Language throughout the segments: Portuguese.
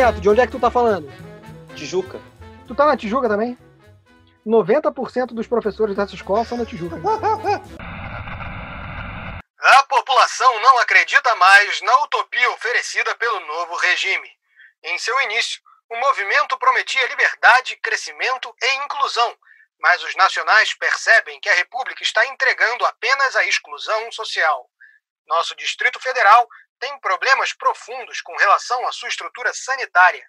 Neto, de onde é que tu tá falando? Tijuca. Tu tá na Tijuca também? 90% dos professores dessa escola são da Tijuca. A população não acredita mais na utopia oferecida pelo novo regime. Em seu início, o movimento prometia liberdade, crescimento e inclusão, mas os nacionais percebem que a República está entregando apenas a exclusão social. Nosso Distrito Federal tem problemas profundos com relação à sua estrutura sanitária.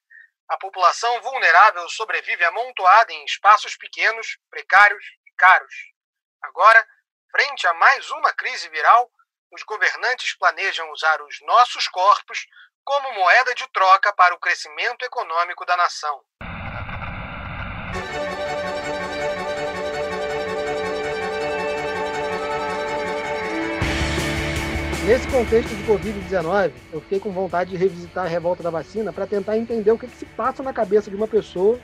A população vulnerável sobrevive amontoada em espaços pequenos, precários e caros. Agora, frente a mais uma crise viral, os governantes planejam usar os nossos corpos como moeda de troca para o crescimento econômico da nação. Nesse contexto de Covid-19, eu fiquei com vontade de revisitar a revolta da vacina para tentar entender o que, que se passa na cabeça de uma pessoa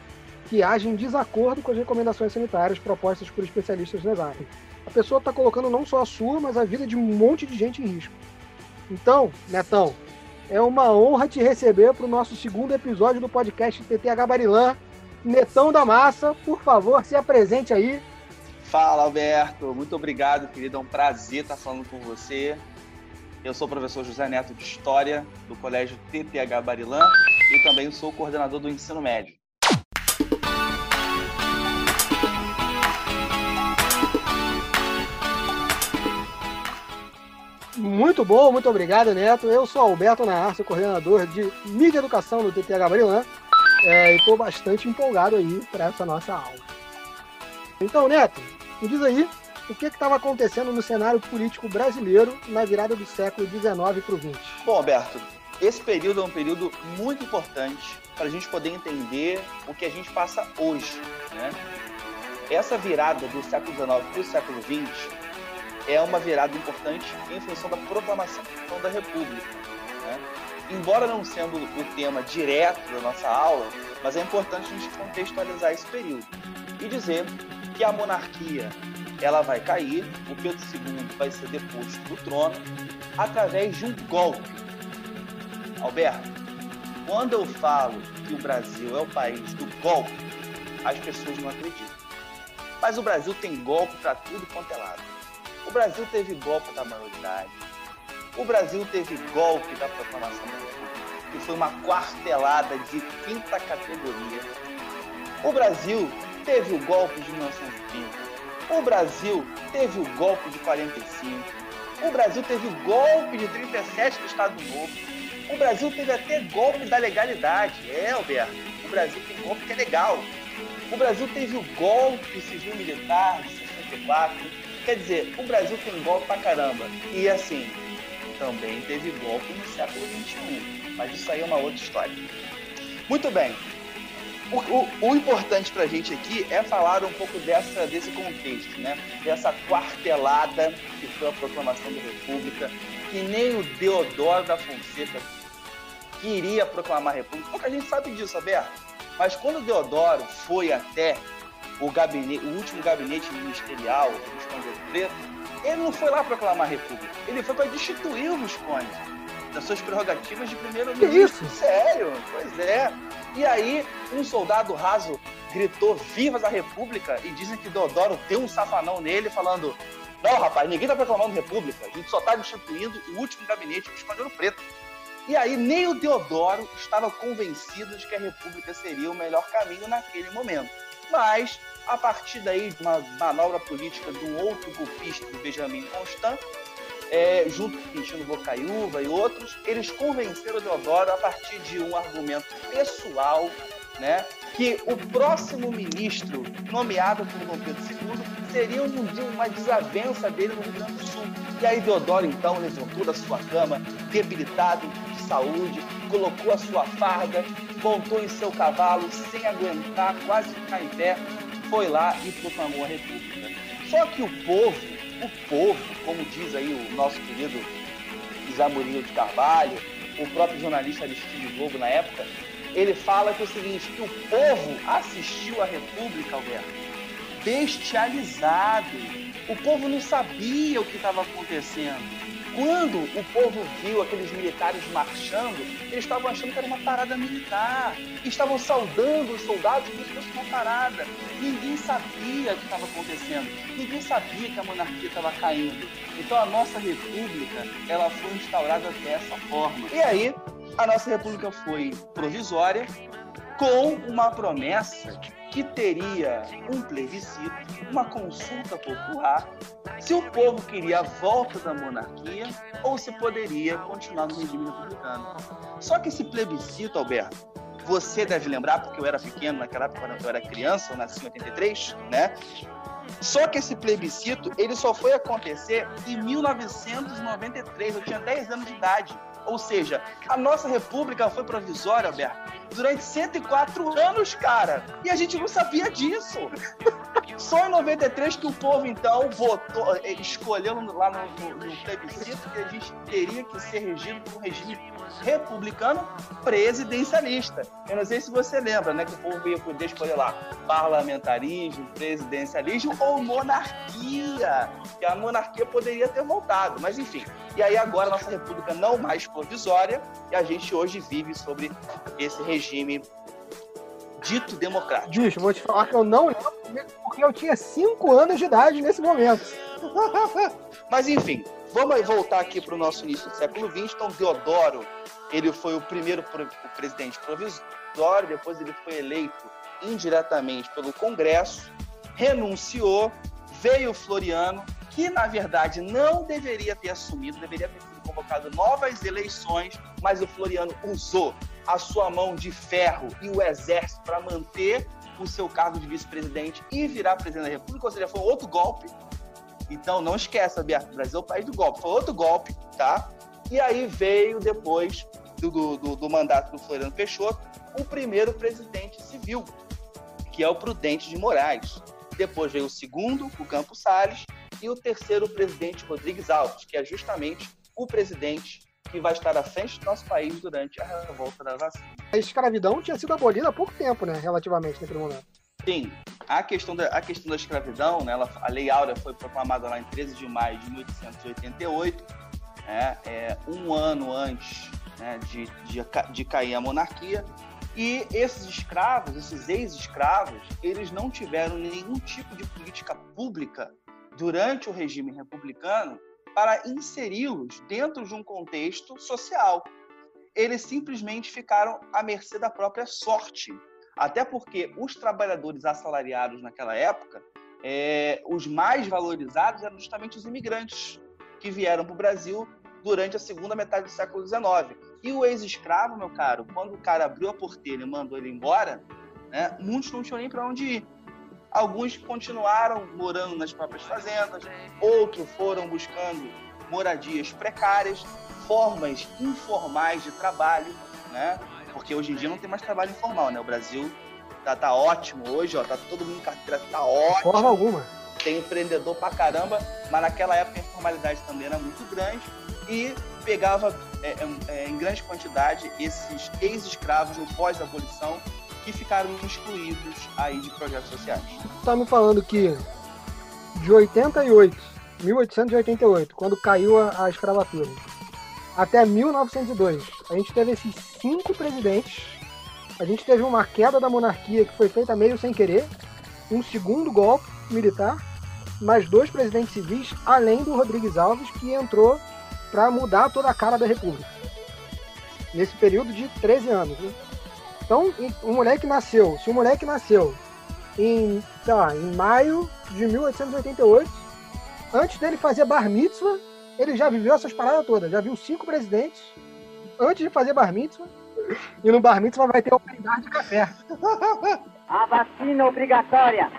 que age em desacordo com as recomendações sanitárias propostas por especialistas nessa área. A pessoa está colocando não só a sua, mas a vida de um monte de gente em risco. Então, Netão, é uma honra te receber para o nosso segundo episódio do podcast TTH Barilã. Netão da Massa, por favor, se apresente aí. Fala, Alberto. Muito obrigado, querido. É um prazer estar falando com você. Eu sou o professor José Neto de História, do Colégio TTH Barilã, e também sou coordenador do ensino médio. Muito bom, muito obrigado, Neto. Eu sou Alberto Naarcio, coordenador de Mídia e Educação do TTH Marilã, é, e estou bastante empolgado aí para essa nossa aula. Então, Neto, me diz aí o que estava acontecendo no cenário político brasileiro na virada do século XIX para o XX. Bom, Alberto, esse período é um período muito importante para a gente poder entender o que a gente passa hoje. Né? Essa virada do século XIX para o século XX é uma virada importante em função da proclamação da República. Né? Embora não sendo o tema direto da nossa aula, mas é importante a gente contextualizar esse período e dizer que a monarquia ela vai cair, o Pedro II vai ser deposto do trono através de um golpe. Alberto, quando eu falo que o Brasil é o país do golpe, as pessoas não acreditam. Mas o Brasil tem golpe para tudo quanto é lado. O Brasil teve golpe da maioridade. O Brasil teve golpe da proclamação da República, que foi uma quartelada de quinta categoria. O Brasil teve o golpe de 1930. O Brasil teve o golpe de 45. O Brasil teve o golpe de 37 do Estado Novo. O Brasil teve até golpe da legalidade. É, Alberto, o Brasil tem golpe que é legal. O Brasil teve o golpe civil-militar de 64. Quer dizer, o Brasil tem golpe pra caramba. E assim, também teve golpe no século XXI. Mas isso aí é uma outra história. Muito bem. O, o, o importante para a gente aqui é falar um pouco dessa, desse contexto, né? Dessa quartelada que foi a proclamação da República, que nem o Deodoro da Fonseca queria proclamar a República. Pouca gente sabe disso, Alberto. Mas quando o Deodoro foi até o, gabinete, o último gabinete ministerial do Visconde Preto, ele não foi lá proclamar a República, ele foi para destituir o Visconde das suas prerrogativas de primeiro-ministro. Isso? Sério? Pois é. E aí, um soldado raso gritou Viva a República e dizem que Deodoro deu um safanão nele falando não, rapaz, ninguém está proclamando República, a gente só está destituindo o último gabinete do Visconde Preto. E aí, nem o Deodoro estava convencido de que a República seria o melhor caminho naquele momento. Mas, a partir daí, de uma manobra política de um outro golpista, do Benjamin Constant, é, junto com Quintino Bocaiúva e outros, eles convenceram Deodoro a partir de um argumento pessoal, né, que o próximo ministro nomeado por Dom Pedro II seria uma desavença dele no Rio Grande do Sul. E aí Deodoro, então, levantou da sua cama, debilitado de saúde, colocou a sua farda, montou em seu cavalo, sem aguentar, quase ficar em pé, foi lá e proclamou a República. Só que o povo, o povo, como diz aí o nosso querido Zé Murilo de Carvalho, o próprio jornalista Aristide Globo na época, ele fala que é o seguinte, que o povo assistiu à República, Alberto, bestializado. O povo não sabia o que estava acontecendo. Quando o povo viu aqueles militares marchando, eles estavam achando que era uma parada militar. E estavam saudando os soldados como se fosse uma parada. Ninguém sabia o que estava acontecendo. Ninguém sabia que a monarquia estava caindo. Então a nossa república, ela foi instaurada dessa forma. E aí, a nossa república foi provisória, com uma promessa que teria um plebiscito, uma consulta popular, se o povo queria a volta da monarquia ou se poderia continuar no regime republicano. Só que esse plebiscito, Alberto, você deve lembrar, porque eu era pequeno naquela época, quando eu era criança, eu nasci em 83, né? Só que esse plebiscito, ele só foi acontecer em 1993, eu tinha 10 anos de idade. Ou seja, a nossa república foi provisória, Alberto, durante 104 anos, cara. E a gente não sabia disso. Só em 93 que o povo, então, votou, eh, escolheu lá no, no, no plebiscito que a gente teria que ser regido por um regime republicano presidencialista. Eu não sei se você lembra, né, que o povo ia poder escolher lá parlamentarismo, presidencialismo ou monarquia. Que a monarquia poderia ter voltado, mas enfim. E aí agora a nossa república não mais provisória e a gente hoje vive sobre esse regime dito democrático. Bicho, vou te falar que eu não lembro porque eu tinha 5 anos de idade nesse momento. Mas enfim, vamos voltar aqui para o nosso início do século XX. Então, Deodoro, ele foi o primeiro o presidente provisório, depois ele foi eleito indiretamente pelo Congresso, renunciou, veio Floriano, que na verdade não deveria ter assumido, deveria ter sido convocado novas eleições, mas o Floriano usou a sua mão de ferro e o exército para manter o seu cargo de vice-presidente e virar presidente da República, ou seja, foi outro golpe. Então não esqueça, o Brasil é o país do golpe. Foi outro golpe, tá? E aí veio depois do, do, do mandato do Floriano Peixoto o primeiro presidente civil, que é o Prudente de Moraes. Depois veio o segundo, o Campos Salles, e o terceiro, o presidente Rodrigues Alves, que é justamente o presidente que vai estar à frente do nosso país durante a revolta da vacina. A escravidão tinha sido abolida há pouco tempo, né? Relativamente, naquele momento. Sim, a questão da, a questão da escravidão, né, ela, a Lei Áurea foi proclamada lá em 13 de maio de 1888, né, é, um ano antes né, de, de, de cair a monarquia, e esses escravos, esses ex-escravos, eles não tiveram nenhum tipo de política pública durante o regime republicano para inseri-los dentro de um contexto social. Eles simplesmente ficaram à mercê da própria sorte. Até porque os trabalhadores assalariados naquela época, é, os mais valorizados eram justamente os imigrantes que vieram para o Brasil durante a segunda metade do século XIX. E o ex-escravo, meu caro, quando o cara abriu a porteira e mandou ele embora, né, muitos não tinham nem para onde ir. Alguns continuaram morando nas próprias fazendas, outros foram buscando moradias precárias, formas informais de trabalho, né? Porque hoje em dia não tem mais trabalho informal, né? O Brasil tá, tá ótimo hoje, ó, tá todo mundo em carteira, tá ótimo. Forma alguma. Tem empreendedor pra caramba, mas naquela época a informalidade também era muito grande e pegava é, é, é em grande quantidade esses ex-escravos no pós-abolição que ficaram excluídos aí de projetos sociais. Tá me falando que de 88, 1888, quando caiu a, a escravatura, até 1902, a gente teve esses cinco presidentes. A gente teve uma queda da monarquia que foi feita meio sem querer, um segundo golpe militar, mais dois presidentes civis, além do Rodrigues Alves, que entrou para mudar toda a cara da República. Nesse período de 13 anos. Né? Então, o moleque nasceu, se o moleque nasceu em, sei lá, em maio de 1888, antes dele fazer bar mitzvah, ele já viveu essas paradas todas, já viu cinco presidentes antes de fazer bar mitzvah, e no bar mitzvah vai ter oportunidade de café. A vacina obrigatória.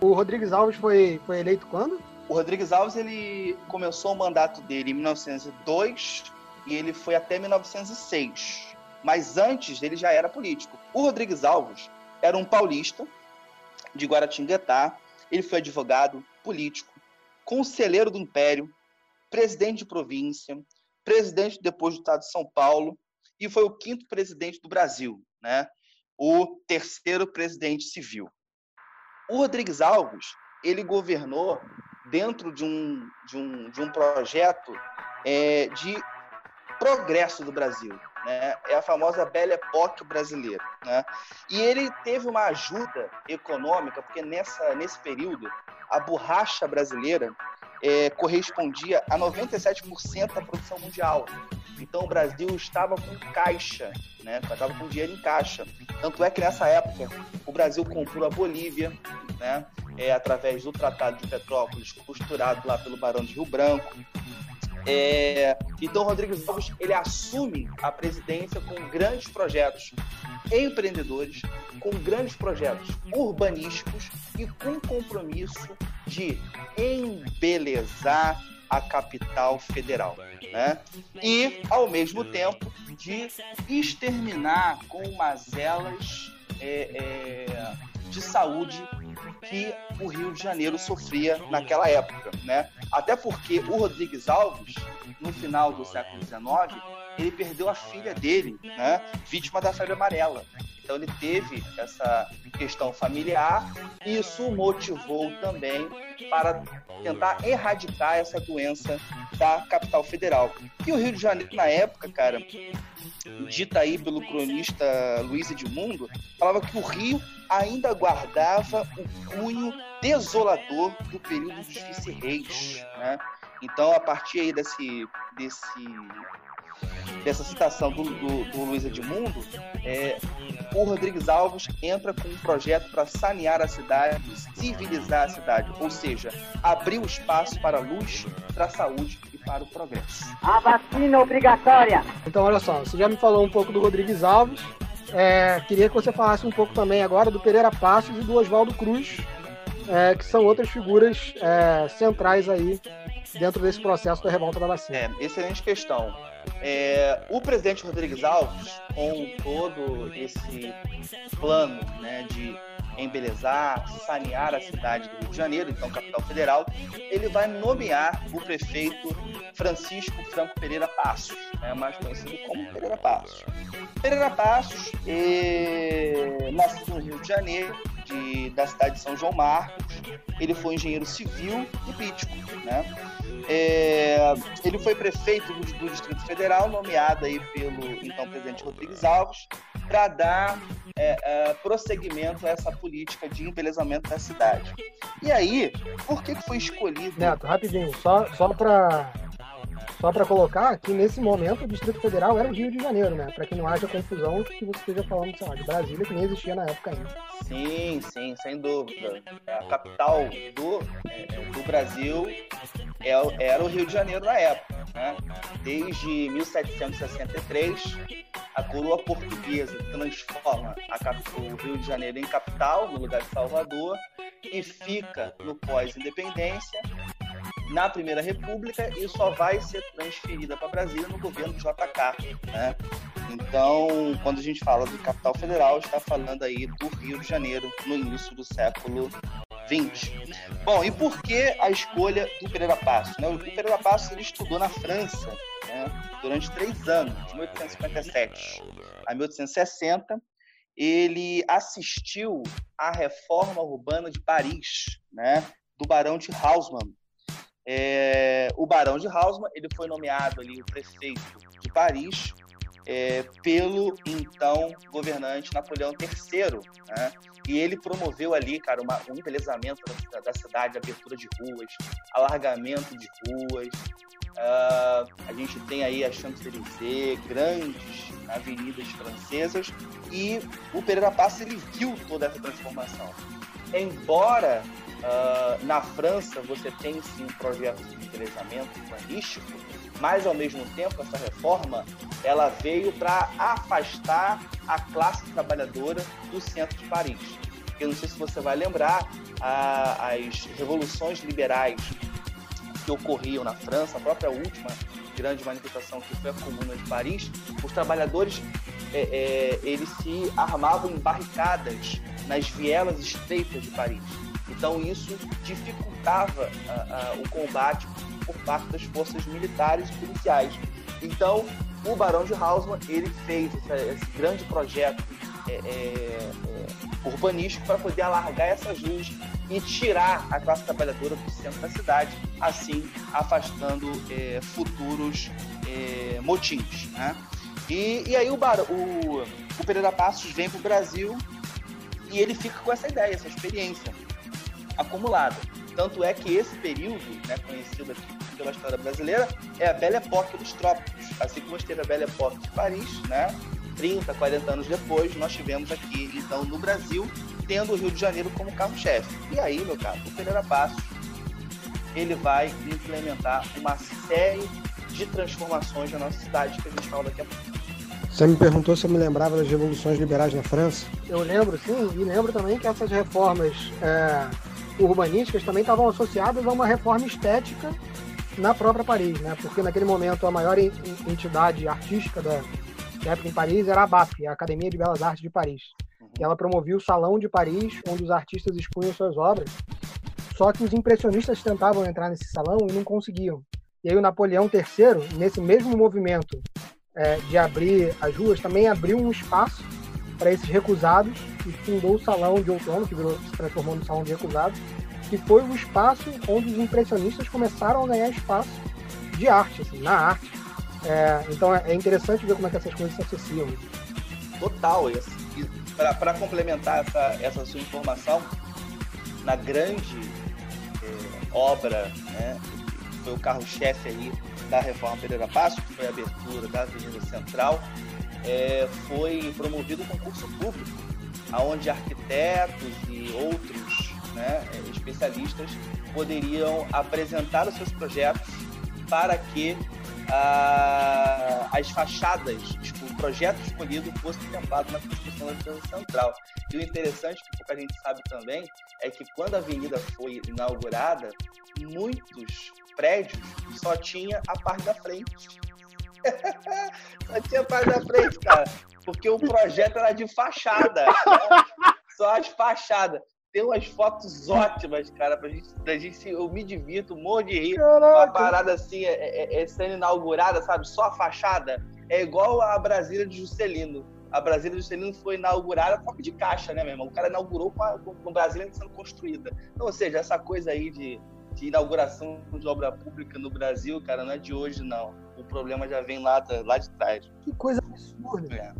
O Rodrigues Alves foi, foi eleito quando? O Rodrigues Alves ele começou o mandato dele em 1902 e ele foi até 1906 mas antes ele já era político. O Rodrigues Alves era um paulista de Guaratinguetá, ele foi advogado, político, conselheiro do Império, presidente de província, presidente depois do Estado de São Paulo e foi o quinto presidente do Brasil, né? o terceiro presidente civil. O Rodrigues Alves ele governou dentro de um, de um, de um projeto é, de progresso do Brasil. Né? É a famosa Belle Époque brasileira. Né? E ele teve uma ajuda econômica, porque nessa, nesse período a borracha brasileira é, correspondia a 97% da produção mundial. Então o Brasil estava com caixa, né? estava com dinheiro em caixa. Tanto é que nessa época o Brasil comprou a Bolívia, né? é, através do Tratado de Petrópolis, costurado lá pelo Barão de Rio Branco. É, então, Rodrigues Alves ele assume a presidência com grandes projetos empreendedores, com grandes projetos urbanísticos e com compromisso de embelezar a capital federal, né? E ao mesmo tempo de exterminar com mazelas é, é, de saúde que o Rio de Janeiro sofria naquela época, né? Até porque o Rodrigues Alves, no final do século XIX, ele perdeu a filha dele, né? Vítima da febre amarela. Então ele teve essa questão familiar e isso motivou também para tentar erradicar essa doença da capital federal. E o Rio de Janeiro, na época, cara, dita aí pelo cronista Luiz Edmundo, falava que o Rio ainda guardava o cunho desolador do período dos vice-reis, né? Então, a partir aí desse, desse dessa citação do, do, do Luiz Edmundo, é, o Rodrigues Alves entra com um projeto para sanear a cidade, civilizar a cidade, ou seja, abrir o espaço para a luz, para a saúde e para o progresso. A vacina obrigatória. Então, olha só, você já me falou um pouco do Rodrigues Alves, é, queria que você falasse um pouco também agora do Pereira Passos e do Oswaldo Cruz, é, que são outras figuras é, centrais aí dentro desse processo da revolta da vacina. É, excelente questão. É, o presidente Rodrigues Alves, com todo esse plano né, de embelezar, sanear a cidade do Rio de Janeiro, então capital federal, ele vai nomear o prefeito Francisco Franco Pereira Passos, né, mais conhecido como Pereira Passos. Pereira Passos é, nasceu no Rio de Janeiro, de, da cidade de São João Marcos. Ele foi engenheiro civil e político, né? É, ele foi prefeito do, do, Distrito Federal, nomeado aí pelo então presidente Rodrigues Alves, para dar é, é, prosseguimento a essa política de embelezamento da cidade. E aí, por que, que foi escolhido? Neto, rapidinho, só, só para só para colocar que nesse momento o Distrito Federal era o Rio de Janeiro, né? Para que não haja confusão que você esteja falando, sei lá, de Brasília, que nem existia na época ainda. Sim, sim, sem dúvida. É a capital do, é, do Brasil é, era o Rio de Janeiro na época. Né? Desde 1763, a coroa portuguesa transforma o Rio de Janeiro em capital, no lugar de Salvador, e fica no pós-independência na Primeira República e só vai ser transferida para Brasília no governo de JK. Né? Então, quando a gente fala do capital federal, está falando aí do Rio de Janeiro no início do século 20. Bom, e por que a escolha do Pereira Passos? Né? O Pereira Passos ele estudou na França né, durante três anos, de 1857 a 1860. Ele assistiu à reforma urbana de Paris, né, do Barão de Haussmann, é, o Barão de Haussmann ele foi nomeado ali o prefeito de Paris é, pelo então governante Napoleão III, né? E ele promoveu ali, cara, uma, um embelezamento da, da cidade, abertura de ruas, alargamento de ruas. Uh, a gente tem aí a Champs-Élysées, grandes avenidas francesas, e o Pereira Passos ele viu toda essa transformação. Embora uh, na França você tem sim um projeto de embelezamento urbanístico, mas ao mesmo tempo essa reforma ela veio para afastar a classe trabalhadora do centro de Paris. Eu não sei se você vai lembrar a, as revoluções liberais que ocorriam na França, a própria última grande manifestação que foi a Comuna de Paris, os trabalhadores é, é, eles se armavam em barricadas nas vielas estreitas de Paris. Então isso dificultava o combate por parte das forças militares e policiais. Então, o Barão de Haussmann ele fez esse, esse grande projeto é, é, é urbanístico para poder alargar essas ruas e tirar a classe trabalhadora do centro da cidade, assim afastando é, futuros é, motins. Né? E, e aí o, Bar, o, o Pereira Passos vem para o Brasil e ele fica com essa ideia, essa experiência acumulada. Tanto é que esse período, né, conhecido aqui pela história brasileira, é a Belle Époque dos trópicos. Assim como teve a Belle Époque de Paris, né, 30, 40 anos depois, nós tivemos aqui, então, no Brasil, tendo o Rio de Janeiro como carro-chefe. E aí, meu caro, o Pereira Passos, ele vai implementar uma série de transformações na nossa cidade, que a gente fala daqui a pouco. Você me perguntou se eu me lembrava das revoluções liberais na França. Eu lembro, sim, e lembro também que essas reformas é, urbanísticas também estavam associadas a uma reforma estética na própria Paris, né? Porque naquele momento a maior entidade artística da, época em Paris era a BAP, a Academia de Belas Artes de Paris. Uhum. E ela promovia o Salão de Paris, onde os artistas expunham suas obras. Só que os impressionistas tentavam entrar nesse salão e não conseguiam. E aí o Napoleão III, nesse mesmo movimento é, de abrir as ruas, também abriu um espaço para esses recusados e fundou o Salão de Outono, que virou, se transformou no Salão de Recusados, que foi o espaço onde os impressionistas começaram a ganhar espaço de arte, assim, na arte. É, então é, interessante ver como é que essas coisas se associam. Total. E para complementar essa, essa sua informação, na grande é, obra, né, foi o carro-chefe aí da Reforma Pereira Passo, que foi a abertura da Avenida Central, é, foi promovido um concurso público, onde arquitetos e outros né, especialistas poderiam apresentar os seus projetos para que ah, as fachadas, tipo, o projeto escolhido fosse contemplado na construção da Avenida Central. E o interessante, que pouca gente sabe também, é que quando a avenida foi inaugurada, muitos prédios só tinha a parte da frente. só tinha a parte da frente, cara. Porque o projeto era de fachada. Né? Só as fachadas. Tem umas fotos ótimas, cara, pra gente, pra gente eu me divirto, monte de rir. Caraca. Uma parada assim, é, é, é, sendo inaugurada, sabe? Só a fachada. É igual a Brasília de Juscelino. A Brasília de Juscelino foi inaugurada com de caixa, né, meu irmão? O cara inaugurou com a, com a Brasília sendo construída. Então, ou seja, essa coisa aí de de inauguração de obra pública no Brasil, cara, não é de hoje, não. O problema já vem lá, lá de trás. Que coisa absurda. É.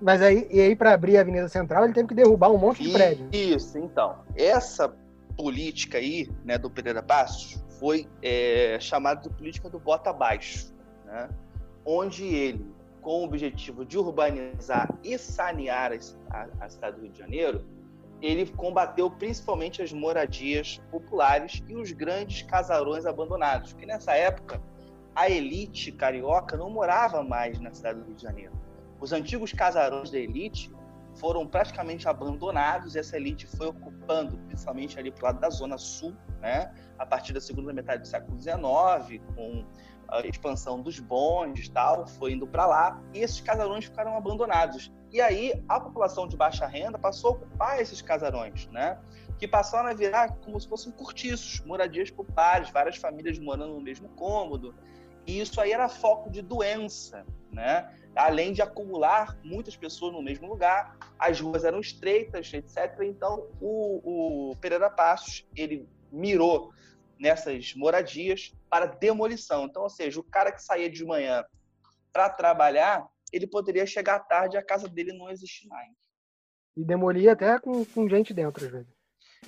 Mas aí, e aí, para abrir a Avenida Central, ele teve que derrubar um monte de prédios. Isso, então. Essa política aí, né, do Pereira Passos, foi é, chamada de política do bota abaixo, né? onde ele, com o objetivo de urbanizar e sanear a, a cidade do Rio de Janeiro, ele combateu principalmente as moradias populares e os grandes casarões abandonados, porque nessa época a elite carioca não morava mais na cidade do Rio de Janeiro. Os antigos casarões da elite foram praticamente abandonados e essa elite foi ocupando, principalmente ali para lado da zona sul, né, a partir da segunda metade do século XIX, com a expansão dos bondes, tal, foi indo para lá e esses casarões ficaram abandonados. E aí a população de baixa renda passou a ocupar esses casarões, né? Que passaram a virar como se fossem cortiços, moradias populares, várias famílias morando no mesmo cômodo. E isso aí era foco de doença, né? Além de acumular muitas pessoas no mesmo lugar, as ruas eram estreitas, etc. Então o, o Pereira Passos ele mirou nessas moradias para demolição. Então, ou seja, o cara que saía de manhã para trabalhar ele poderia chegar à tarde e a casa dele não existe mais. E demolia até com, com gente dentro, às vezes.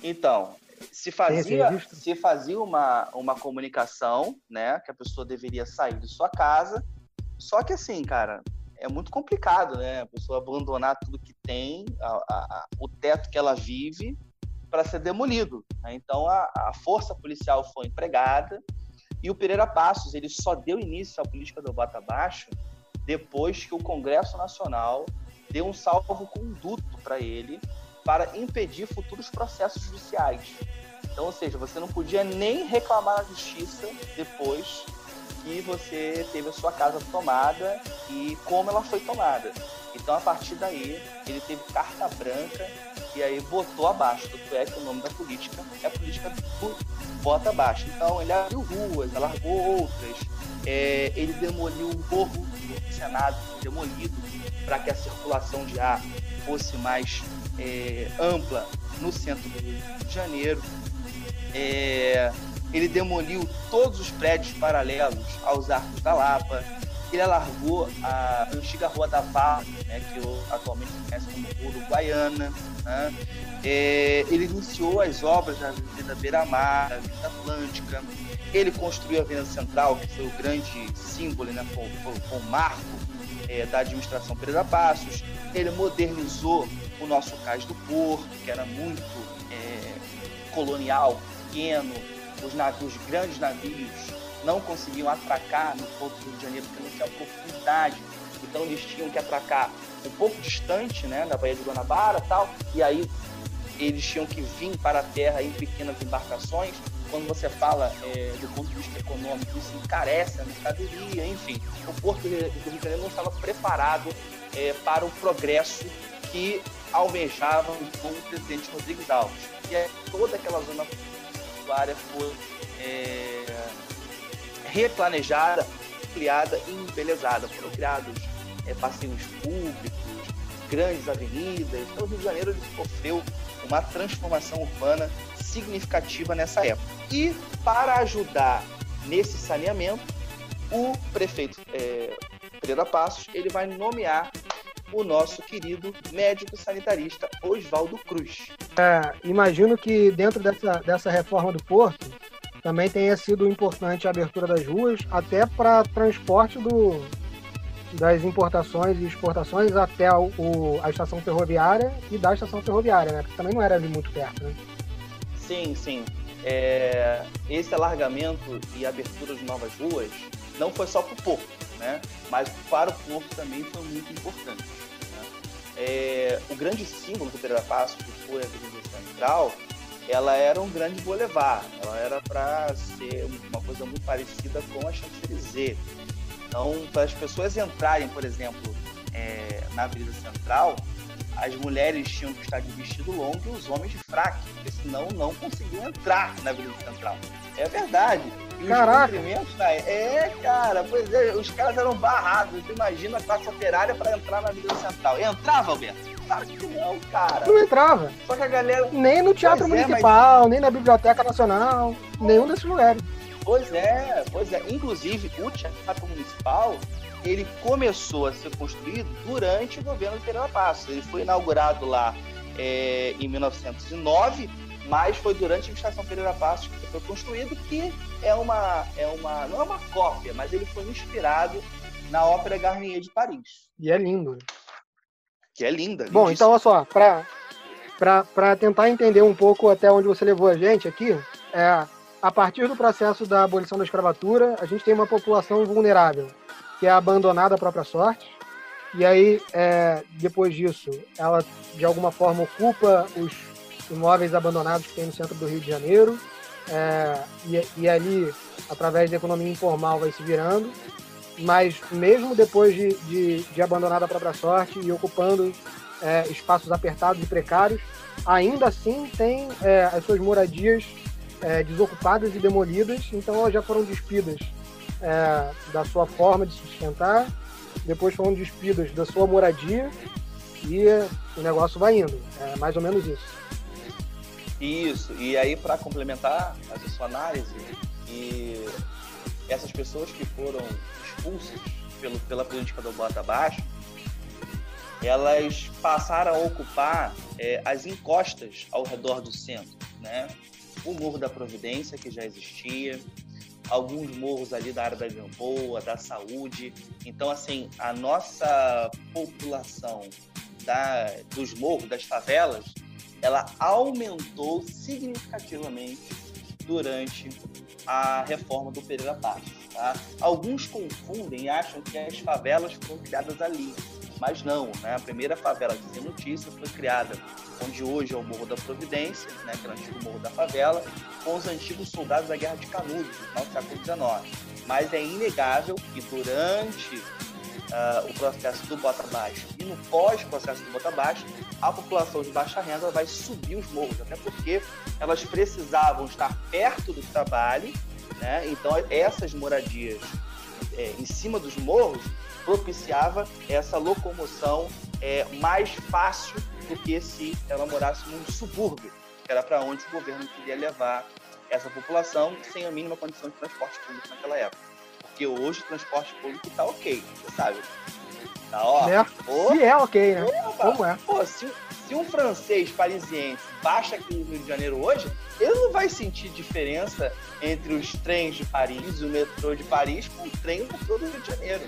Então, se fazia, se fazia uma, uma comunicação, né, que a pessoa deveria sair de sua casa, só que assim, cara, é muito complicado, né, a pessoa abandonar tudo que tem, a, a, o teto que ela vive, para ser demolido. Né? Então, a, a força policial foi empregada e o Pereira Passos, ele só deu início à política do bota abaixo depois que o Congresso Nacional deu um salvo-conduto para ele para impedir futuros processos judiciais. Então, ou seja, você não podia nem reclamar na justiça depois que você teve a sua casa tomada e como ela foi tomada. Então, a partir daí, ele teve carta branca e aí botou abaixo. Tanto é que o nome da política é a política do bota abaixo. Então, ele abriu ruas, alargou outras, é, ele demoliu o morro do Senado, demolido, para que a circulação de ar fosse mais é, ampla no centro do Rio de Janeiro. É, ele demoliu todos os prédios paralelos aos Arcos da Lapa. Ele alargou a antiga Rua da Vala, né, que atualmente conhece como Uruguaiana. Né? É, ele iniciou as obras da Avenida Beira-Mar, da Avenida Atlântica. Ele construiu a Avenida Central, que foi o grande símbolo, né, foi o marco é, da administração Pereira Passos. Ele modernizou o nosso cais do Porto, que era muito é, colonial, pequeno. Os navios, os grandes navios, não conseguiam atracar no Porto do Rio de Janeiro porque não tinha profundidade. Então eles tinham que atracar um pouco distante, né, da Baía de Guanabara, tal. E aí eles tinham que vir para a terra em pequenas embarcações. Quando você fala é, do ponto de vista econômico, isso encarece a mercadoria, enfim. O Porto do Rio de Janeiro não estava preparado é, para o progresso que almejava o presidente Rodrigues Alves. E aí, toda aquela zona portuária foi é, replanejada, criada e embelezada. Foram criados é, passeios públicos, grandes avenidas. Então, o Rio de Janeiro sofreu uma transformação urbana significativa nessa época. E para ajudar nesse saneamento, o prefeito é, Pereira Passos ele vai nomear o nosso querido médico sanitarista Oswaldo Cruz. É, imagino que dentro dessa, dessa reforma do porto também tenha sido importante a abertura das ruas, até para transporte do, das importações e exportações até o, o, a estação ferroviária e da estação ferroviária, né? Porque também não era ali muito perto, né? Sim, sim. É, esse alargamento e abertura de novas ruas não foi só para o porto, né? Mas para o porto também foi muito importante. Né? É, o grande símbolo do Pereira Passo, que foi a Avenida Central, ela era um grande boulevard. Ela era para ser uma coisa muito parecida com a Champs-Élysées então, para as pessoas entrarem, por exemplo, é, na Avenida Central, as mulheres tinham que estar de vestido longo e os homens de fraque, porque senão não conseguiam entrar na Avenida Central. É verdade. E Caraca! É, cara, pois é, os caras eram barrados. Tu imagina a classe operária para entrar na Avenida Central. Entrava, Alberto? Claro que não, cara. Não entrava. Só que a galera. Nem no Teatro pois Municipal, é, mas... nem na Biblioteca Nacional, nenhum desses lugares. Pois é, pois é. Inclusive, o Teatro Municipal, ele começou a ser construído durante o governo de Pereira Passos. Ele foi inaugurado lá é, em 1909, mas foi durante a administração Pereira Passos que foi construído, que é uma, é uma, não é uma cópia, mas ele foi inspirado na Ópera Garnier de Paris. E é lindo. Que é linda. Bom, então olha só, para tentar entender um pouco até onde você levou a gente aqui, é, a partir do processo da abolição da escravatura, a gente tem uma população vulnerável, que é abandonada à própria sorte. E aí, é, depois disso, ela de alguma forma ocupa os imóveis abandonados que tem no centro do Rio de Janeiro. É, e, e, ali, através da economia informal, vai se virando. Mas mesmo depois de, de, de abandonada à própria sorte e ocupando é, espaços apertados e precários, ainda assim tem é, as suas moradias é, desocupadas e demolidas, então elas já foram despidas é, da sua forma de sustentar, depois foram despidas da sua moradia e o negócio vai indo. É mais ou menos isso. Isso, e aí para complementar essa sua análise, e essas pessoas que foram expulsas pelo, pela política do bota abaixo, elas passaram a ocupar é, as encostas ao redor do centro, né? o Morro da Providência, que já existia, alguns morros ali da área da Gamboa, da saúde. Então, assim, a nossa população da, dos morros, das favelas, ela aumentou significativamente durante a reforma do Pereira Passos. Tá? Alguns confundem e acham que as favelas foram criadas ali mas não, né? A primeira favela de Sem Notícia foi criada onde hoje é o Morro da Providência, né, que era o antigo Morro da Favela, com os antigos soldados da Guerra de Canudos, no século XIX. Mas é inegável que durante uh, o processo do Bota Baixo e no pós-processo do Bota Baixo, a população de baixa renda vai subir os morros, até porque elas precisavam estar perto do trabalho, né? então essas moradias é, em cima dos morros propiciava essa locomoção é, mais fácil do que se ela morasse num subúrbio, que era para onde o governo queria levar essa população sem a mínima condição de transporte público naquela época. Porque hoje o transporte público está ok, você sabe. Tá, ó. Né? Ô, Se é ok, né? Opa! Como é? Pô, se, se um francês parisiense baixa aqui no Rio de Janeiro hoje, ele não vai sentir diferença entre os trens de Paris e o metrô de Paris com o trem do metrô do Rio de Janeiro.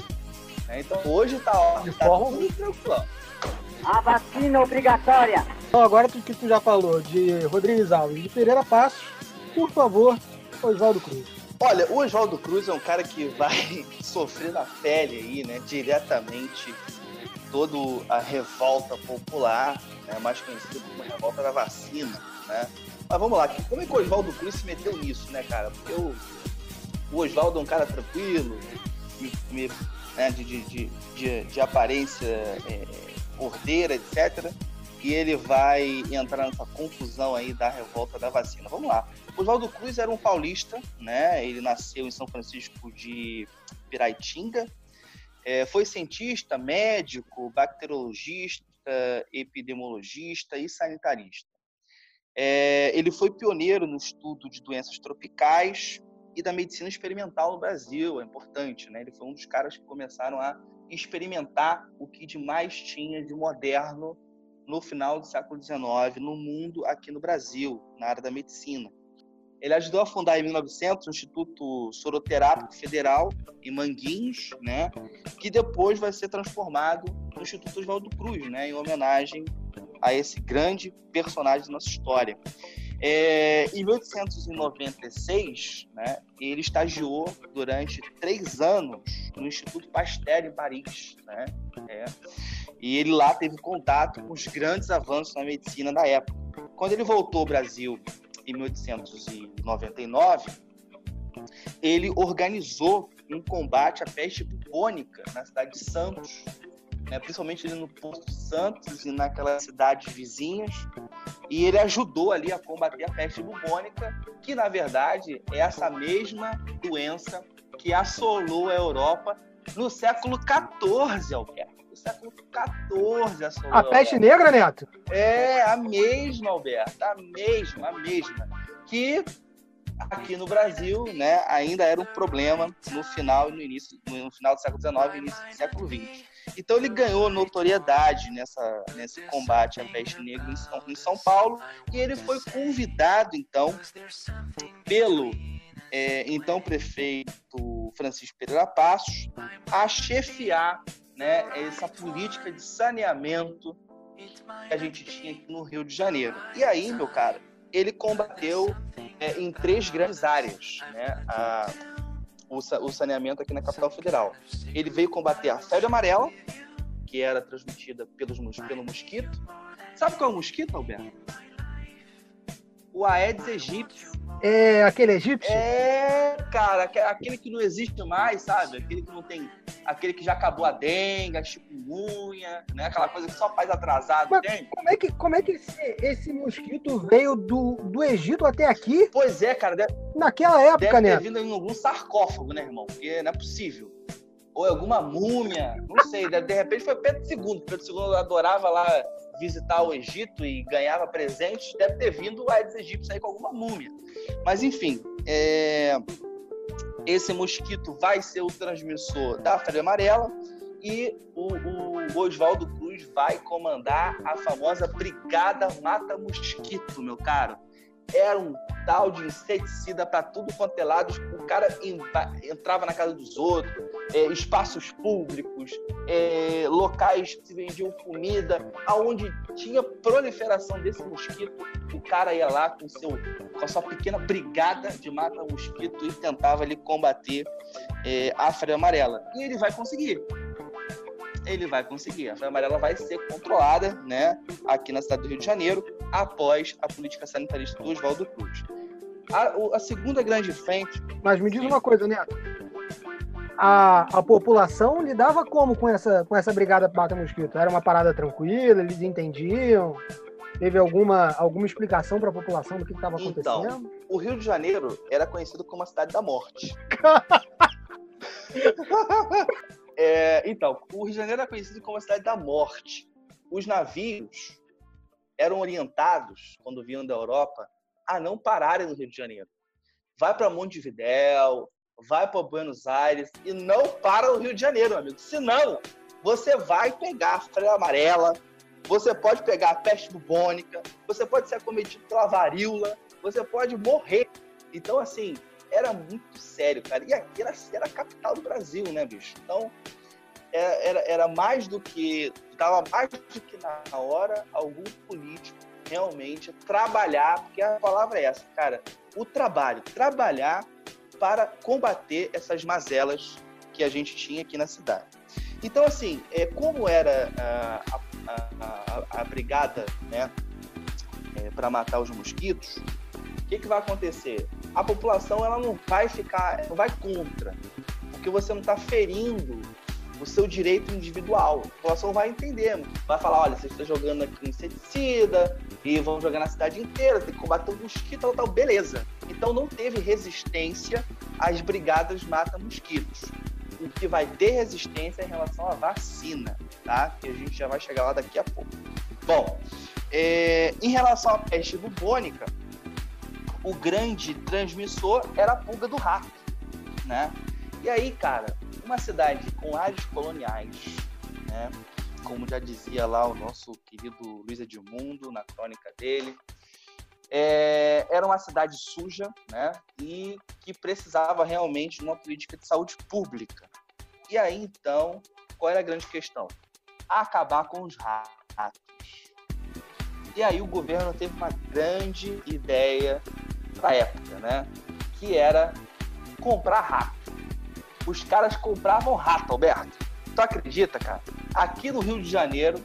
né? Então hoje tá, ó, De tá forma tudo tranquilo. A vacina obrigatória. Então, agora tudo que tu já falou de Rodrigues Alves e de Pereira Passos, por favor, Oswaldo Cruz. Olha, o Oswaldo Cruz é um cara que vai sofrer na pele aí, né, diretamente toda a revolta popular, né, mais conhecida como revolta da vacina, né? Mas vamos lá, como é que o Oswaldo Cruz se meteu nisso, né, cara? Porque o, o Oswaldo é um cara tranquilo, né, de, de, de, de, de aparência é, ordeira, etc. E ele vai entrar nessa confusão aí da revolta da vacina. Vamos lá. Oswaldo Cruz era um paulista, né? Ele nasceu em São Francisco de Piraitinga. É, foi cientista, médico, bacteriologista, epidemiologista e sanitarista. É, ele foi pioneiro no estudo de doenças tropicais e da medicina experimental no Brasil, é importante, né? Ele foi um dos caras que começaram a experimentar o que de mais tinha de moderno no final do século XIX no mundo aqui no Brasil, na área da medicina. Ele ajudou a fundar em 1900 o Instituto Soroterápico Federal em Manguinhos, né, que depois vai ser transformado no Instituto Oswaldo Cruz, né, em homenagem a esse grande personagem da nossa história. É, em 1896, né, ele estagiou durante três anos no Instituto Pasteur em Paris, né, é, e ele lá teve contato com os grandes avanços na medicina da época. Quando ele voltou ao Brasil em 1899, ele organizou um combate à peste bubônica na cidade de Santos, né, principalmente ali no Porto Santos e naquelas cidades vizinhas, e ele ajudou ali a combater a peste bubônica, que na verdade é essa mesma doença que assolou a Europa no século XIV, Alberto. No século XIV assolou A peste negra, Neto? é a mesma, Alberto, a mesma, a mesma. Que aqui no Brasil, né, ainda era um problema no final no início, no final do século XIX início do século XX. Então ele ganhou notoriedade nessa, nesse combate à peste negra em São, em São Paulo e ele foi convidado então pelo é, então prefeito Francisco Pereira Passos a chefiar né, essa política de saneamento que a gente tinha aqui no Rio de Janeiro. E aí, meu cara, ele combateu é, em três grandes áreas né, a- o, o saneamento aqui na capital federal. Ele veio combater a febre amarela, que era transmitida pelos, pelo mosquito. Sabe qual é o mosquito, Alberto? O Aedes aegypti. É aquele egípcio? É, cara, aque- aquele que não existe mais, sabe? Aquele que não tem. Aquele que já acabou a dengue, a chikungunya, né? Aquela coisa que só faz atrasado Mas- tem. Como é que, como é que esse, esse mosquito veio do, do Egito até aqui, Pois é, cara, deve, naquela época, deve ter Neto? vindo em algum sarcófago, né, irmão? Porque não é possível. Ou alguma múmia, não sei. De, de repente foi Pedro II. Pedro II adorava lá visitar o Egito e ganhava presentes. Deve ter vindo o Aedes aegypti aí com alguma múmia. Mas enfim, é, esse mosquito vai ser o transmissor da febre amarela e o, o Oswaldo Cruz vai comandar a famosa Brigada Mata Mosquito, meu caro. Era um tal de inseticida para tudo quanto é lado. O cara entra- entrava na casa dos outros, é, espaços públicos, é, locais que se vendiam comida, aonde tinha proliferação desse mosquito, o cara ia lá com, seu, com a sua pequena brigada de mata-mosquito e tentava ali combater é, a febre amarela. E ele vai conseguir. Ele vai conseguir. A febre amarela vai ser controlada né, aqui na cidade do Rio de Janeiro após a política sanitarista do Oswaldo Cruz. A, a segunda grande frente Mas me diz uma coisa, Neto. A, a população lidava como com essa, com essa brigada Mata Mosquito? Era uma parada tranquila? Eles entendiam? Teve alguma, alguma explicação para a população do que estava Então. acontecendo? o Rio de Janeiro era conhecido como a cidade da morte. É, então, o Rio de Janeiro era conhecido como a cidade da morte. os navios eram orientados, quando vinham da Europa, a não pararem no Rio de Janeiro. Vai para Montevidéu, vai para Buenos Aires e não para no Rio de Janeiro, amigo. Senão, você vai pegar a freio amarela, você pode pegar a peste bubônica, você pode ser acometido pela varíola, você pode morrer. Então, assim, era muito sério, cara. E aqui era, era a capital do Brasil, né, bicho? Então, era, era, era mais do que. Estava mais do que na hora algum político realmente trabalhar, porque a palavra é essa, cara. O trabalho, trabalhar para combater essas mazelas que a gente tinha aqui na cidade. Então, assim, é, como era a, a, a, a brigada né, é, para matar os mosquitos, o que, que vai acontecer? A população ela não vai ficar, não vai contra, porque você não está ferindo o seu direito individual. A população vai entender, vai falar, olha, você está jogando aqui inseticida e vão jogar na cidade inteira, tem que combater o mosquito, tal, tal, beleza. Então não teve resistência às brigadas mata-mosquitos. O que vai ter resistência é em relação à vacina, tá? Que a gente já vai chegar lá daqui a pouco. Bom, é, em relação à peste bubônica, o grande transmissor era a pulga do rato, né? E aí, cara, uma cidade com áreas coloniais, né? Como já dizia lá o nosso querido Luiz Edmundo na crônica dele, é, era uma cidade suja, né? E que precisava realmente de uma política de saúde pública. E aí, então, qual era a grande questão? Acabar com os ratos. E aí o governo teve uma grande ideia para época, né? Que era comprar rato. Os caras compravam rato, Alberto. Tu acredita, cara? Aqui no Rio de Janeiro,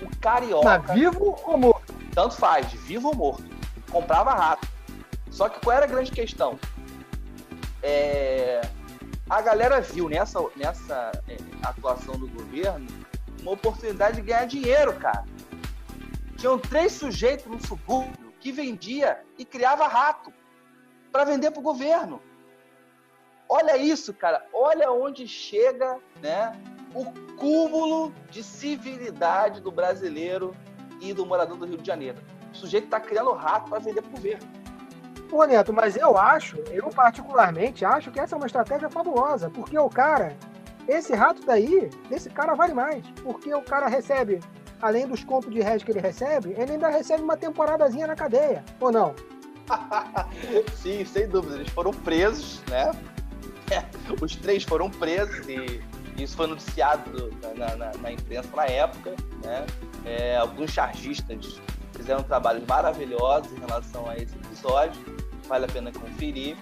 o carioca. Mas vivo ou morto? Tanto faz, vivo ou morto. Comprava rato. Só que qual era a grande questão? É... A galera viu nessa, nessa é, atuação do governo uma oportunidade de ganhar dinheiro, cara. Tinham três sujeitos no subúrbio que vendia e criava rato para vender para o governo. Olha isso, cara. Olha onde chega, né? O cúmulo de civilidade do brasileiro e do morador do Rio de Janeiro. O sujeito está criando rato para vender para o governo. Pô, Neto, mas eu acho, eu particularmente acho que essa é uma estratégia fabulosa, porque o cara, esse rato daí, esse cara vale mais, porque o cara recebe, além dos contos de réis que ele recebe, ele ainda recebe uma temporadazinha na cadeia, ou não? Sim, sem dúvida. Eles foram presos, né? Os três foram presos e isso foi noticiado na, na, na imprensa na época, né? É, alguns chargistas fizeram trabalhos maravilhosos em relação a esse episódio, vale a pena conferir.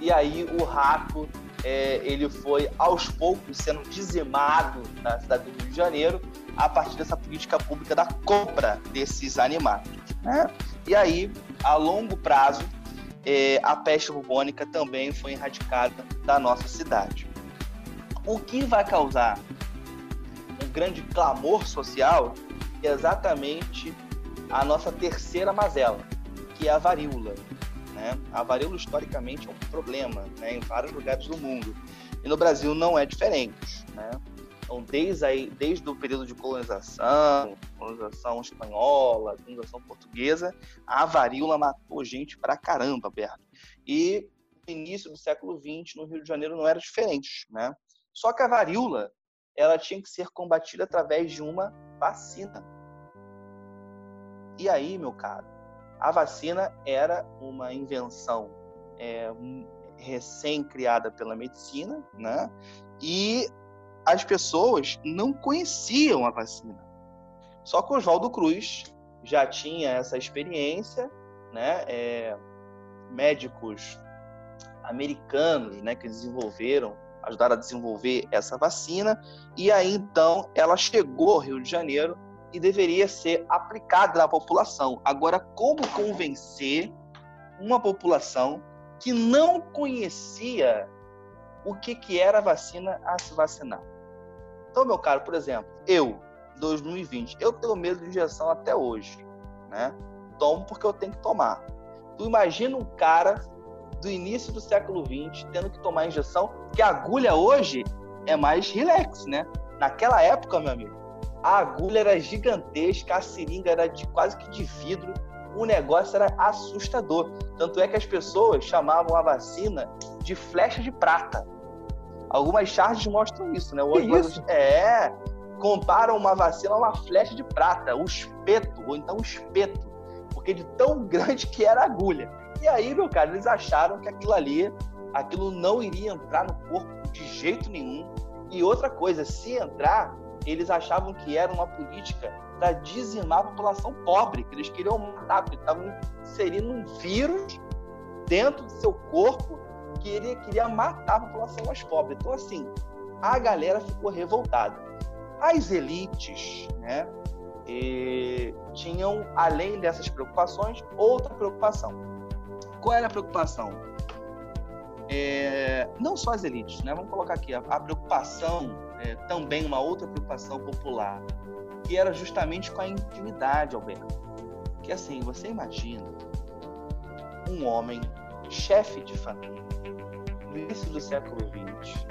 E aí o rato, é, ele foi aos poucos sendo dizimado na cidade do Rio de Janeiro a partir dessa política pública da compra desses animais. Né? E aí, a longo prazo, é, a peste bubônica também foi erradicada da nossa cidade. O que vai causar um grande clamor social é exatamente a nossa terceira mazela, que é a varíola. Né? A varíola, historicamente, é um problema né, em vários lugares do mundo. E no Brasil não é diferente. Né? Então, desde, aí, desde o período de colonização, colonização espanhola, colonização portuguesa, a varíola matou gente pra caramba, Berto. E no início do século XX, no Rio de Janeiro, não era diferente, né? Só que a varíola, ela tinha que ser combatida através de uma vacina. E aí, meu caro, a vacina era uma invenção é, recém-criada pela medicina, né? E as pessoas não conheciam a vacina. Só que Oswaldo Cruz já tinha essa experiência, né? É, médicos americanos, né, que desenvolveram, ajudaram a desenvolver essa vacina, e aí então ela chegou ao Rio de Janeiro e deveria ser aplicada na população. Agora, como convencer uma população que não conhecia o que, que era a vacina a se vacinar? Então, meu caro, por exemplo, eu, 2020, eu tenho medo de injeção até hoje, né? Tomo porque eu tenho que tomar. Tu imagina um cara do início do século XX tendo que tomar injeção, que a agulha hoje é mais relax, né? Naquela época, meu amigo, A agulha era gigantesca, a seringa era de quase que de vidro. O negócio era assustador. Tanto é que as pessoas chamavam a vacina de flecha de prata. Algumas charges mostram isso, né? O isso? É, comparam uma vacina a uma flecha de prata, o espeto, ou então o espeto, porque de tão grande que era a agulha. E aí, meu cara, eles acharam que aquilo ali, aquilo não iria entrar no corpo de jeito nenhum. E outra coisa, se entrar, eles achavam que era uma política para dizimar a população pobre, que eles queriam matar, porque estavam inserindo um vírus dentro do seu corpo que ele queria matar a população mais pobre. Então, assim, a galera ficou revoltada. As elites, né, tinham, além dessas preocupações, outra preocupação. Qual era a preocupação? É, não só as elites, né? Vamos colocar aqui a, a preocupação, é, também uma outra preocupação popular, que era justamente com a intimidade, Alberto. Que assim, você imagina um homem, chefe de família, início do século XX,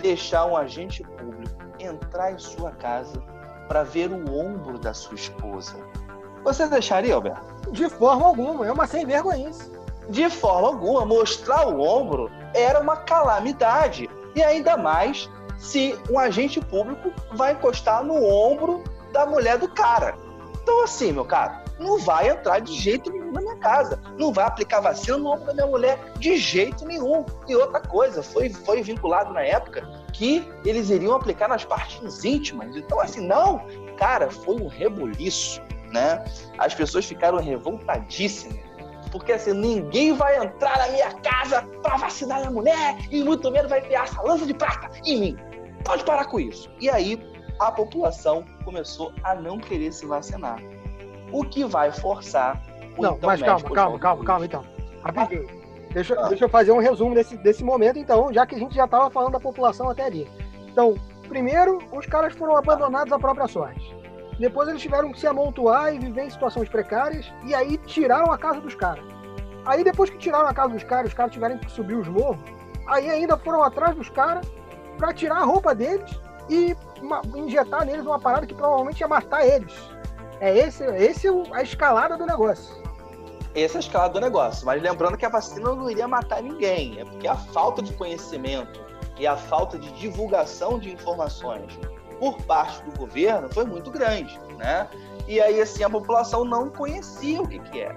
deixar um agente público entrar em sua casa para ver o ombro da sua esposa. Você deixaria, Alberto? De forma alguma, é uma sem vergonhice. De forma alguma, mostrar o ombro era uma calamidade. E ainda mais se um agente público vai encostar no ombro da mulher do cara. Então, assim, meu cara, não vai entrar de jeito casa. Não vai aplicar vacina no ombro da minha mulher de jeito nenhum. E outra coisa, foi, foi vinculado na época que eles iriam aplicar nas partes íntimas. Então, assim, não, cara, foi um rebuliço, né? As pessoas ficaram revoltadíssimas. Porque assim, ninguém vai entrar na minha casa para vacinar minha mulher e muito menos vai enviar essa lança de prata em mim. Pode parar com isso. E aí a população começou a não querer se vacinar. O que vai forçar Não, então mas calma, calma, calma, calma, então. Rapidinho. Deixa, ah. deixa eu fazer um resumo desse, desse momento, então, já que a gente já estava falando da população até ali. Então, primeiro, os caras foram abandonados à própria sorte. Depois eles tiveram que se amontoar e viver em situações precárias, e aí tiraram a casa dos caras. Aí depois que tiraram a casa dos caras, os caras tiveram que subir os morros, aí ainda foram atrás dos caras para tirar a roupa deles e injetar neles uma parada que provavelmente ia matar eles. É esse, esse é a escalada do negócio. Essa é a escalada do negócio. Mas lembrando que a vacina não iria matar ninguém. É porque a falta de conhecimento e a falta de divulgação de informações por parte do governo foi muito grande, né? E aí, assim, a população não conhecia o que, que era.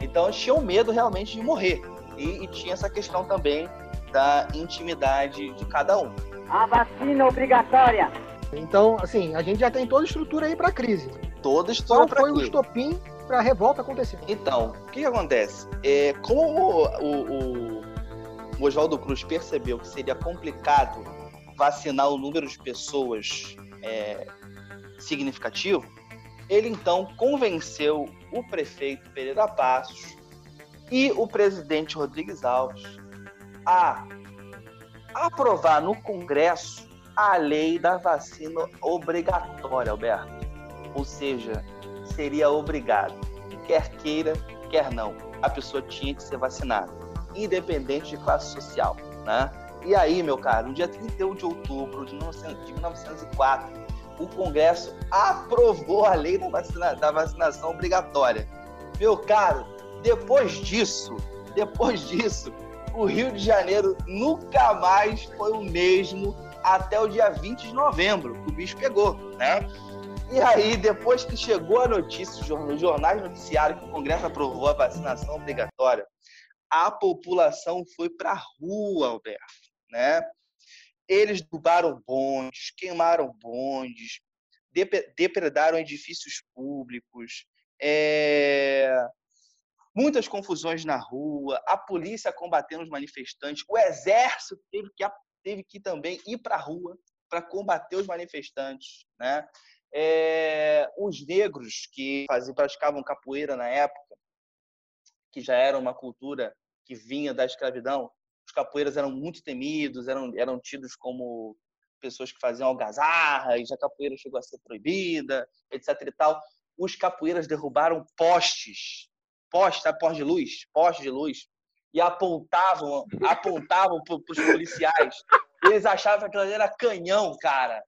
Então, tinham medo realmente de morrer. E, e tinha essa questão também da intimidade de cada um. A vacina obrigatória. Então, assim, a gente já tem toda a estrutura aí para a crise. Toda a estrutura Qual foi o estopim para a revolta acontecer? Então, o que, acontece? É, como o, o, o Oswaldo Cruz percebeu que seria complicado vacinar o número de pessoas é, significativo, ele então convenceu o prefeito Pereira Passos e o presidente Rodrigues Alves a aprovar no Congresso a lei da vacina obrigatória, Alberto. Ou seja, seria obrigado, quer queira, quer não, a pessoa tinha que ser vacinada, independente de classe social, né? E aí, meu caro, no dia 31 de outubro de 1904, o Congresso aprovou a lei da, vacina, da vacinação obrigatória. Meu caro, depois disso, depois disso, o Rio de Janeiro nunca mais foi o mesmo até o dia 20 de novembro, que o bicho pegou, né? E aí, depois que chegou a notícia nos jornais noticiários que o Congresso aprovou a vacinação obrigatória, a população foi para a rua, Alberto, né? Eles derrubaram bondes, queimaram bondes, depredaram edifícios públicos, é... muitas confusões na rua, a polícia combatendo os manifestantes, o exército teve que, teve que também ir para a rua para combater os manifestantes, né? É... os negros que faziam, praticavam capoeira na época, que já era uma cultura que vinha da escravidão, os capoeiras eram muito temidos, eram, eram tidos como pessoas que faziam algazarra, e a capoeira chegou a ser proibida, etc e tal. Os capoeiras derrubaram postes, postes, postes de luz, postes de luz, e apontavam, apontavam para os policiais. Eles achavam que aquilo era canhão, cara.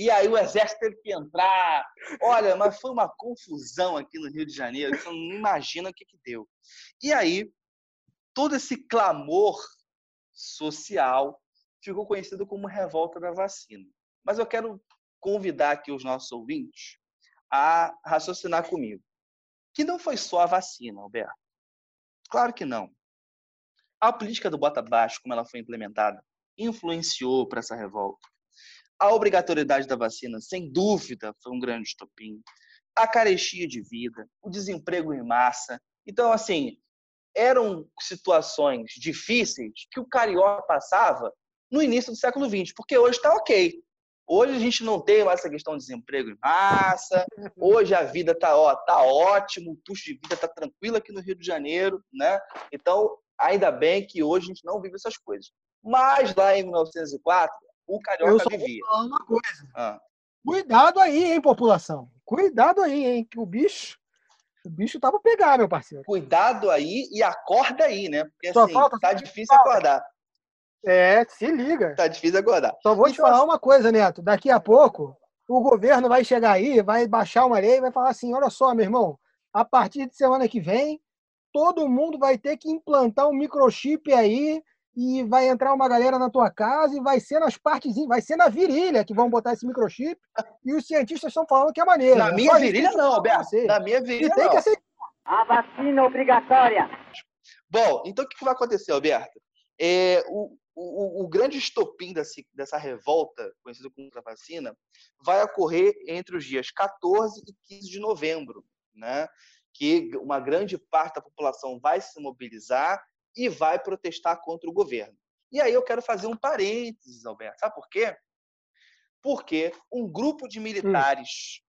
E aí o exército teve que entrar. Olha, mas foi uma confusão aqui no Rio de Janeiro, você não imagina o que, que deu. E aí, todo esse clamor social ficou conhecido como revolta da vacina. Mas eu quero convidar aqui os nossos ouvintes a raciocinar comigo. Que não foi só a vacina, Alberto. Claro que não. A política do bota baixo, como ela foi implementada, influenciou para essa revolta. A obrigatoriedade da vacina, sem dúvida, foi um grande estopim. A carestia de vida, o desemprego em massa. Então, assim, eram situações difíceis que o carioca passava no início do século XX, porque hoje está ok. Hoje a gente não tem mais essa questão de desemprego em massa. Hoje a vida está ó, tá ótimo, o custo de vida está tranquilo aqui no Rio de Janeiro, né? Então, ainda bem que hoje a gente não vive essas coisas. Mas lá em 1904, o carioca Eu só vivia. vou falar uma coisa. Ah, Cuidado aí, hein, população. Cuidado aí, hein, que o bicho, o bicho tá pra pegar, meu parceiro. cuidado aí e acorda aí, né? Porque Só assim, falta- tá difícil acordar. É, se liga. Tá difícil acordar. Só vou te Então, falar uma coisa, Neto. Daqui a pouco, o governo vai chegar aí, vai baixar uma lei e vai falar assim: olha só, meu irmão, a partir de semana que vem, todo mundo vai ter que implantar um microchip aí e vai entrar uma galera na tua casa e vai ser nas partezinhas, vai ser na virilha que vão botar esse microchip e os cientistas estão falando que é maneiro. Na É minha virilha não, Alberto. Na minha E virilha tem não. que aceitar. A vacina obrigatória. Bom, então o que vai acontecer, Alberto? É, o, o, o grande estopim dessa, dessa revolta, conhecida como a vacina, vai ocorrer entre os dias 14 e 15 de novembro, né? que uma grande parte da população vai se mobilizar e vai protestar contra o governo. E aí eu quero fazer um parênteses, Alberto. Sabe por quê? Porque um grupo de militares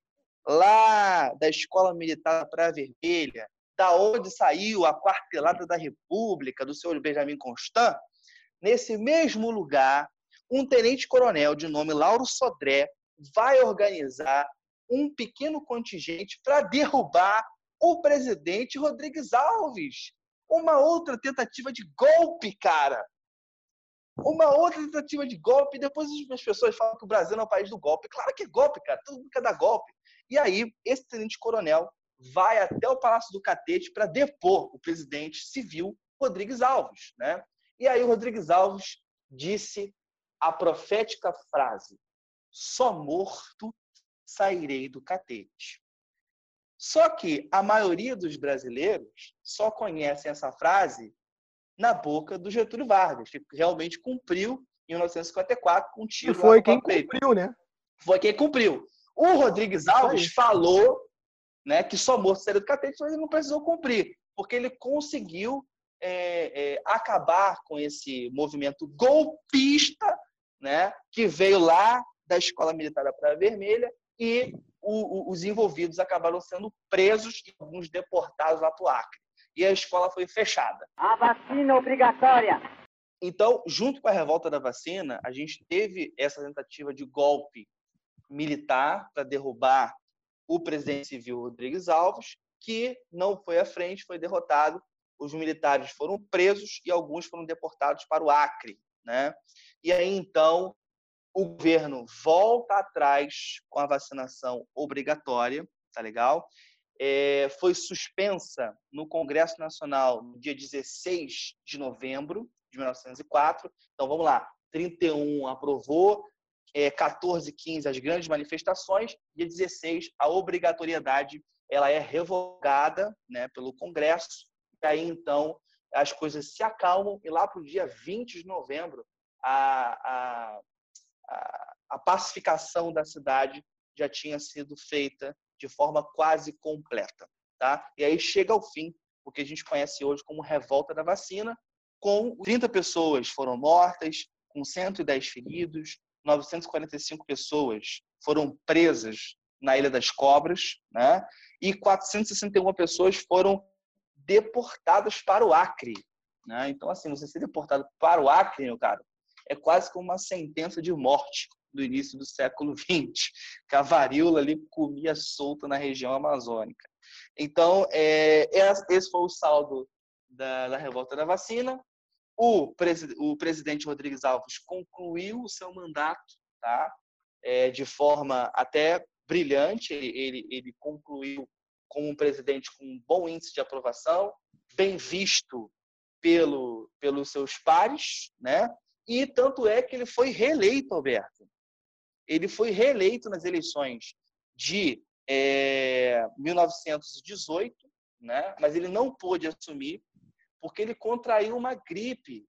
lá da Escola Militar da Praia Vermelha, da onde saiu a quartelada da República, do senhor Benjamin Constant, nesse mesmo lugar, um tenente-coronel de nome Lauro Sodré vai organizar um pequeno contingente para derrubar o presidente Rodrigues Alves. Uma outra tentativa de golpe, cara. Uma outra tentativa de golpe. Depois as pessoas falam que o Brasil é o país do golpe. Claro que é golpe, cara. Todo mundo quer dar golpe. E aí, esse tenente-coronel vai até o Palácio do Catete para depor o presidente civil Rodrigues Alves. Né? E aí, o Rodrigues Alves disse a profética frase: só morto sairei do catete. Só que a maioria dos brasileiros só conhecem essa frase na boca do Getúlio Vargas, que realmente cumpriu em 1954 com um E tiro lá foi quem cumpriu, né? Foi quem cumpriu. O Rodrigues. Alves falou né, que só morto sairia do catete, mas ele não precisou cumprir, porque ele conseguiu é, é, acabar com esse movimento golpista né, que veio lá da Escola Militar da Praia Vermelha e o- o- os envolvidos acabaram sendo presos e alguns deportados lá para o Acre. E a escola foi fechada. A vacina obrigatória. Então, junto com a revolta da vacina, a gente teve essa tentativa de golpe militar para derrubar o presidente civil Rodrigues Alves, que não foi à frente, foi derrotado. Os militares foram presos e alguns foram deportados para o Acre, né? E aí então o governo volta atrás com a vacinação obrigatória, tá legal? É, foi suspensa no Congresso Nacional no dia 16 de novembro de 1904. Então vamos lá, 31 aprovou, é, 14, 15 as grandes manifestações, dia 16 a obrigatoriedade ela é revogada, né, pelo Congresso. E aí então as coisas se acalmam e lá para o dia 20 de novembro a, a, a, pacificação da cidade já tinha sido feita de forma quase completa, tá? E aí chega ao fim o que a gente conhece hoje como revolta da vacina, com 30 pessoas foram mortas, com 110 feridos, 945 pessoas foram presas na Ilha das Cobras, né? E 461 pessoas foram deportadas para o Acre, né? Então assim, você ser deportado para o Acre, meu caro, é quase como uma sentença de morte do início do século XX, que a varíola ali comia solta na região amazônica. Então, é, esse foi o saldo da, da revolta da vacina. O, o presidente Rodrigues Alves concluiu o seu mandato, tá? é, de forma até brilhante. Ele, ele concluiu como um presidente com um bom índice de aprovação, bem visto pelo, pelos seus pares, né? E tanto é que ele foi reeleito, Alberto. Ele foi reeleito nas eleições de é, 1918, né? Mas ele não pôde assumir porque ele contraiu uma gripe.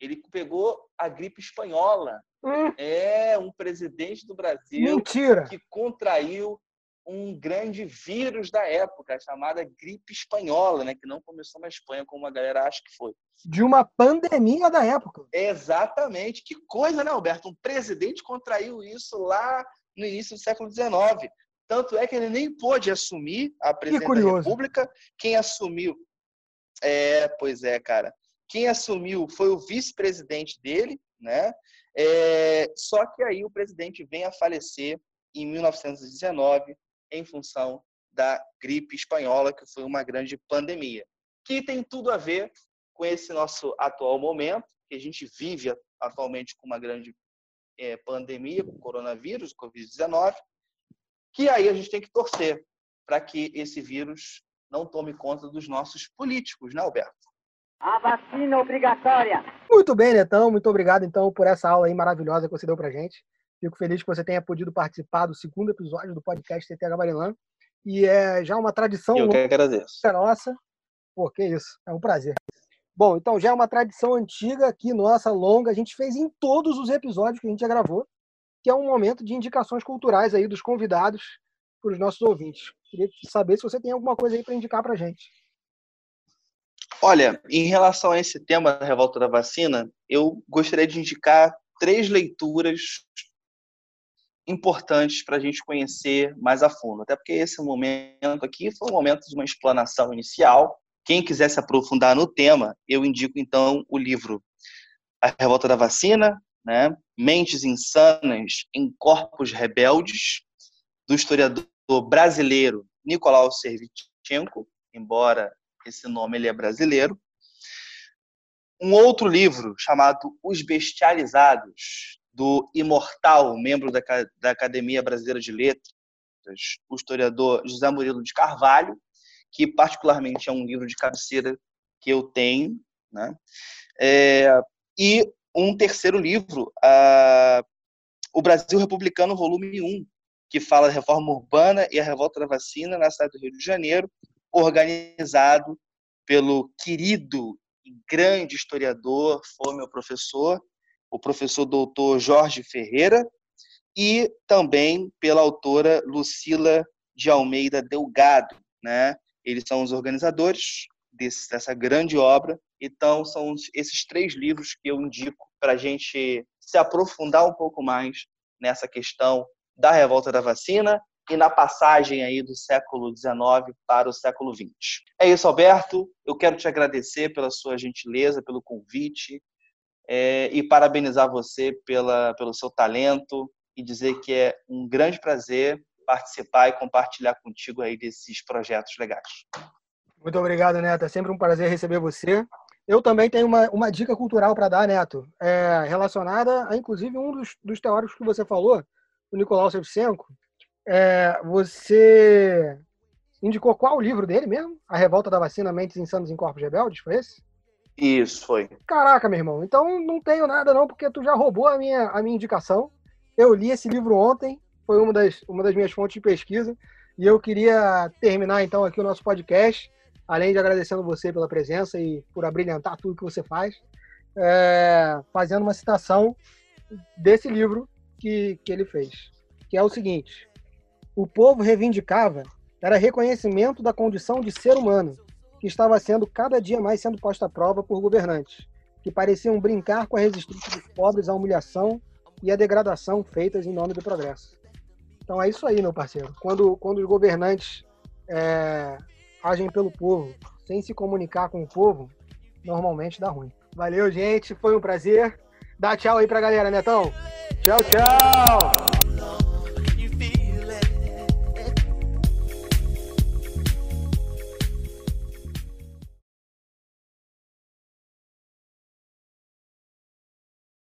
Ele pegou a gripe espanhola. Hum. É um presidente do Brasil Mentira. que contraiu um grande vírus da época, chamada gripe espanhola, né? que não começou na Espanha, como a galera acha que foi. De uma pandemia da época. Exatamente. Que coisa, né, Alberto? Um presidente contraiu isso lá no início do século XIX. Tanto é que ele nem pôde assumir a presidência da República. Quem assumiu. É, pois é, cara. Quem assumiu foi o vice-presidente dele, né? É, só que aí o presidente vem a falecer em 1919 em função da gripe espanhola, que foi uma grande pandemia, que tem tudo a ver com esse nosso atual momento, que a gente vive atualmente com uma grande é, pandemia, com o coronavírus, o Covid-19, que aí a gente tem que torcer para que esse vírus não tome conta dos nossos políticos, né, Alberto? A vacina obrigatória. Muito bem, Netão. Muito obrigado, então, por essa aula aí maravilhosa que você deu para gente. Fico feliz que você tenha podido participar do segundo episódio do podcast TT Gabarilã. E é já uma tradição. Eu que agradeço. Nossa. Pô, que isso. É um prazer. Bom, então já é uma tradição antiga aqui, nossa, longa. A gente fez em todos os episódios que a gente já gravou, que é um momento de indicações culturais aí dos convidados para os nossos ouvintes. Queria saber se você tem alguma coisa aí para indicar para gente. Olha, em relação a esse tema da revolta da vacina, eu gostaria de indicar três leituras importantes para a gente conhecer mais a fundo. Até porque esse momento aqui foi um momento de uma explanação inicial. Quem quiser se aprofundar no tema, eu indico então o livro A Revolta da Vacina, né? Mentes Insanas em Corpos Rebeldes, do historiador brasileiro Nicolau Servichenko, embora esse nome ele é brasileiro. Um outro livro chamado Os Bestializados, do imortal membro da, da Academia Brasileira de Letras, o historiador José Murilo de Carvalho, que particularmente é um livro de cabeceira que eu tenho, né? É, e um terceiro livro, a, O Brasil Republicano, volume 1, que fala da reforma urbana e a revolta da vacina na cidade do Rio de Janeiro, organizado pelo querido e grande historiador, foi meu professor, o professor doutor Jorge Ferreira, e também pela autora Lucila de Almeida Delgado. Né? Eles são os organizadores desse, dessa grande obra. Então, são esses três livros que eu indico para a gente se aprofundar um pouco mais nessa questão da revolta da vacina e na passagem aí do século XIX para o século XX. É isso, Alberto. Eu quero te agradecer pela sua gentileza, pelo convite é, e parabenizar você pela, pelo seu talento e dizer que é um grande prazer participar e compartilhar contigo aí desses projetos legais. Muito obrigado, Neto. É sempre um prazer receber você. Eu também tenho uma, uma dica cultural para dar, Neto, é, relacionada a, inclusive, um dos, dos teóricos que você falou, o Nicolau Shevchenko. É, você indicou qual o livro dele mesmo? A Revolta da Vacina, Mentes Insanos em Corpos Rebeldes, foi esse? Isso, foi. Caraca, meu irmão. Então não tenho nada não, porque tu já roubou a minha, a minha indicação. Eu li esse livro ontem, foi uma das, uma das minhas fontes de pesquisa. E eu queria terminar então aqui o nosso podcast, além de agradecendo você pela presença e por abrilhantar tudo que você faz, é, fazendo uma citação desse livro que, que ele fez, que é o seguinte: o povo reivindicava era reconhecimento da condição de ser humano, que estava sendo cada dia mais sendo posta à prova por governantes, que pareciam brincar com a resistência dos pobres à humilhação e à degradação feitas em nome do progresso. Então é isso aí, meu parceiro. Quando, quando os governantes é, agem pelo povo sem se comunicar com o povo, normalmente dá ruim. Valeu, gente. Foi um prazer. Dá tchau aí pra galera, Netão. Tchau, tchau.